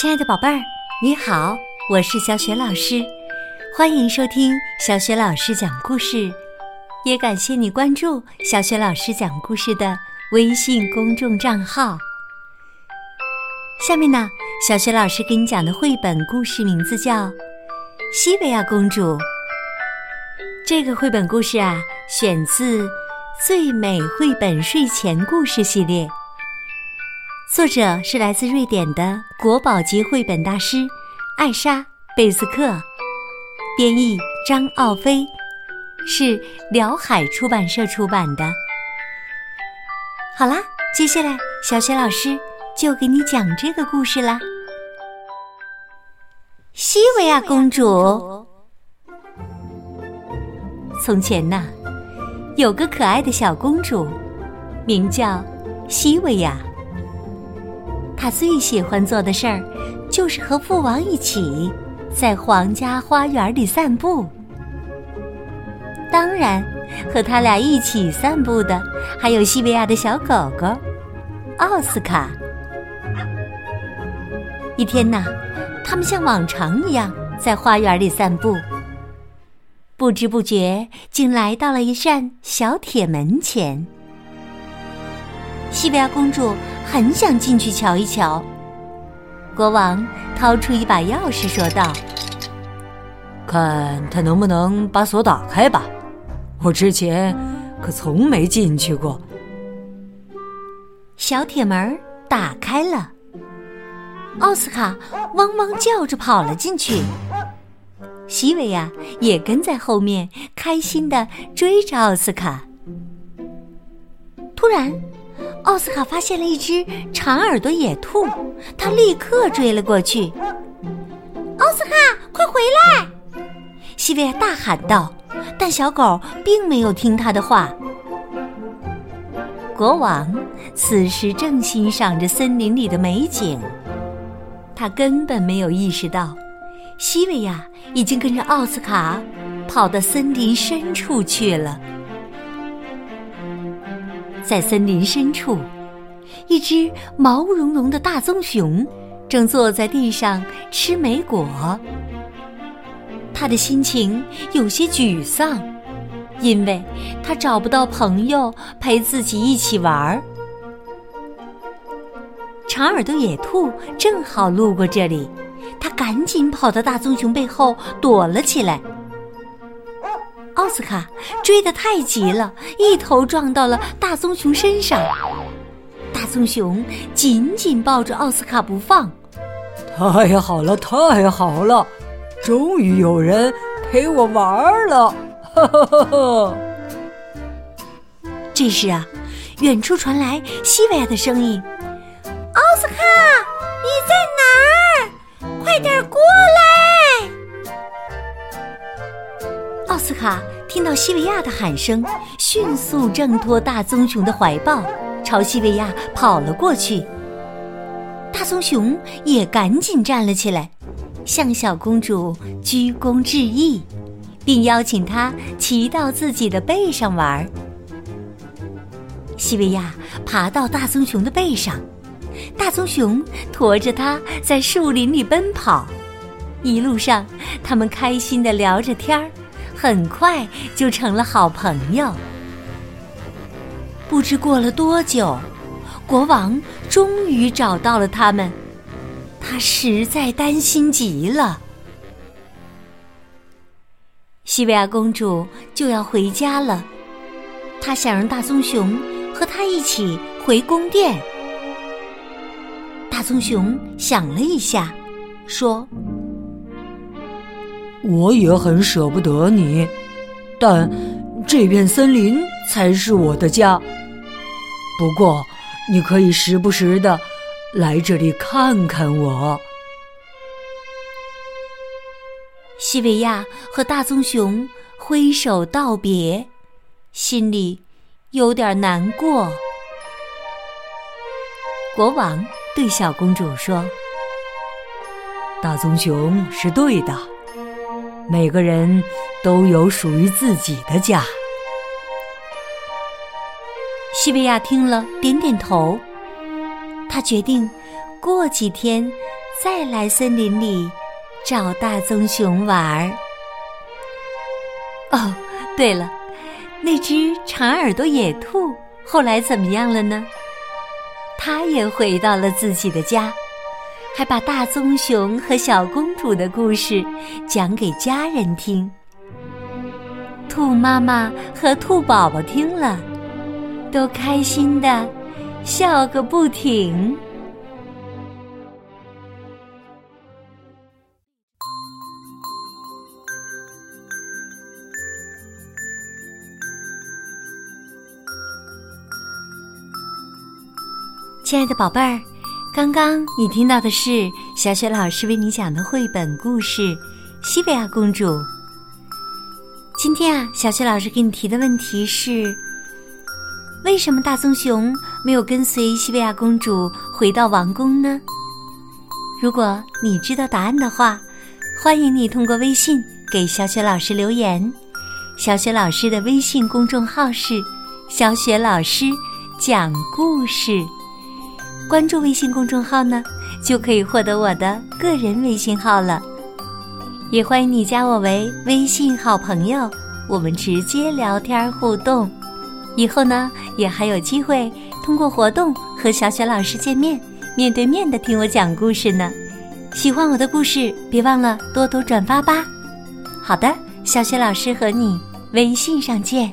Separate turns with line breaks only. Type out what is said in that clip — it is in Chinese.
亲爱的宝贝儿，你好，我是小雪老师，欢迎收听小雪老师讲故事，也感谢你关注小雪老师讲故事的微信公众账号。下面呢，小雪老师给你讲的绘本故事名字叫《西维亚公主》。这个绘本故事啊，选自《最美绘本睡前故事》系列。作者是来自瑞典的国宝级绘本大师艾莎·贝斯克，编译张奥飞，是辽海出版社出版的。好啦，接下来小雪老师就给你讲这个故事啦。西维亚公主，从前呐，有个可爱的小公主，名叫西维亚。她最喜欢做的事儿，就是和父王一起在皇家花园里散步。当然，和他俩一起散步的还有西维亚的小狗狗奥斯卡。一天呐，他们像往常一样在花园里散步，不知不觉竟来到了一扇小铁门前。西维亚公主。很想进去瞧一瞧。国王掏出一把钥匙，说道：“
看他能不能把锁打开吧，我之前可从没进去过。”
小铁门打开了，奥斯卡汪汪叫着跑了进去，西维亚也跟在后面，开心的追着奥斯卡。突然。奥斯卡发现了一只长耳朵野兔，他立刻追了过去。奥斯卡，快回来！西维亚大喊道。但小狗并没有听他的话。国王此时正欣赏着森林里的美景，他根本没有意识到，西维亚已经跟着奥斯卡跑到森林深处去了。在森林深处，一只毛茸茸的大棕熊正坐在地上吃莓果。他的心情有些沮丧，因为他找不到朋友陪自己一起玩儿。长耳朵野兔正好路过这里，他赶紧跑到大棕熊背后躲了起来。奥斯卡追得太急了，一头撞到了大棕熊身上。大棕熊紧紧抱着奥斯卡不放。
太好了，太好了，终于有人陪我玩了！哈哈哈哈。
这时啊，远处传来西维亚的声音：“奥斯卡，你在哪儿？快点过来！”奥斯卡听到西维亚的喊声，迅速挣脱大棕熊的怀抱，朝西维亚跑了过去。大棕熊也赶紧站了起来，向小公主鞠躬致意，并邀请她骑到自己的背上玩。西维亚爬到大棕熊的背上，大棕熊驮着它在树林里奔跑，一路上他们开心的聊着天儿。很快就成了好朋友。不知过了多久，国王终于找到了他们，他实在担心极了。西维亚公主就要回家了，她想让大棕熊和她一起回宫殿。大棕熊想了一下，说。
我也很舍不得你，但这片森林才是我的家。不过，你可以时不时的来这里看看我。
西维亚和大棕熊挥手道别，心里有点难过。国王对小公主说：“
大棕熊是对的。”每个人都有属于自己的家。
西维亚听了，点点头。他决定过几天再来森林里找大棕熊玩儿。哦，对了，那只长耳朵野兔后来怎么样了呢？它也回到了自己的家，还把大棕熊和小公主的故事讲给家人听。兔妈妈和兔宝宝听了，都开心的笑个不停。亲爱的宝贝儿，刚刚你听到的是小雪老师为你讲的绘本故事《西维亚公主》。今天啊，小雪老师给你提的问题是：为什么大棕熊没有跟随西维亚公主回到王宫呢？如果你知道答案的话，欢迎你通过微信给小雪老师留言。小雪老师的微信公众号是“小雪老师讲故事”。关注微信公众号呢，就可以获得我的个人微信号了。也欢迎你加我为微信好朋友，我们直接聊天互动。以后呢，也还有机会通过活动和小雪老师见面，面对面的听我讲故事呢。喜欢我的故事，别忘了多多转发吧。好的，小雪老师和你微信上见。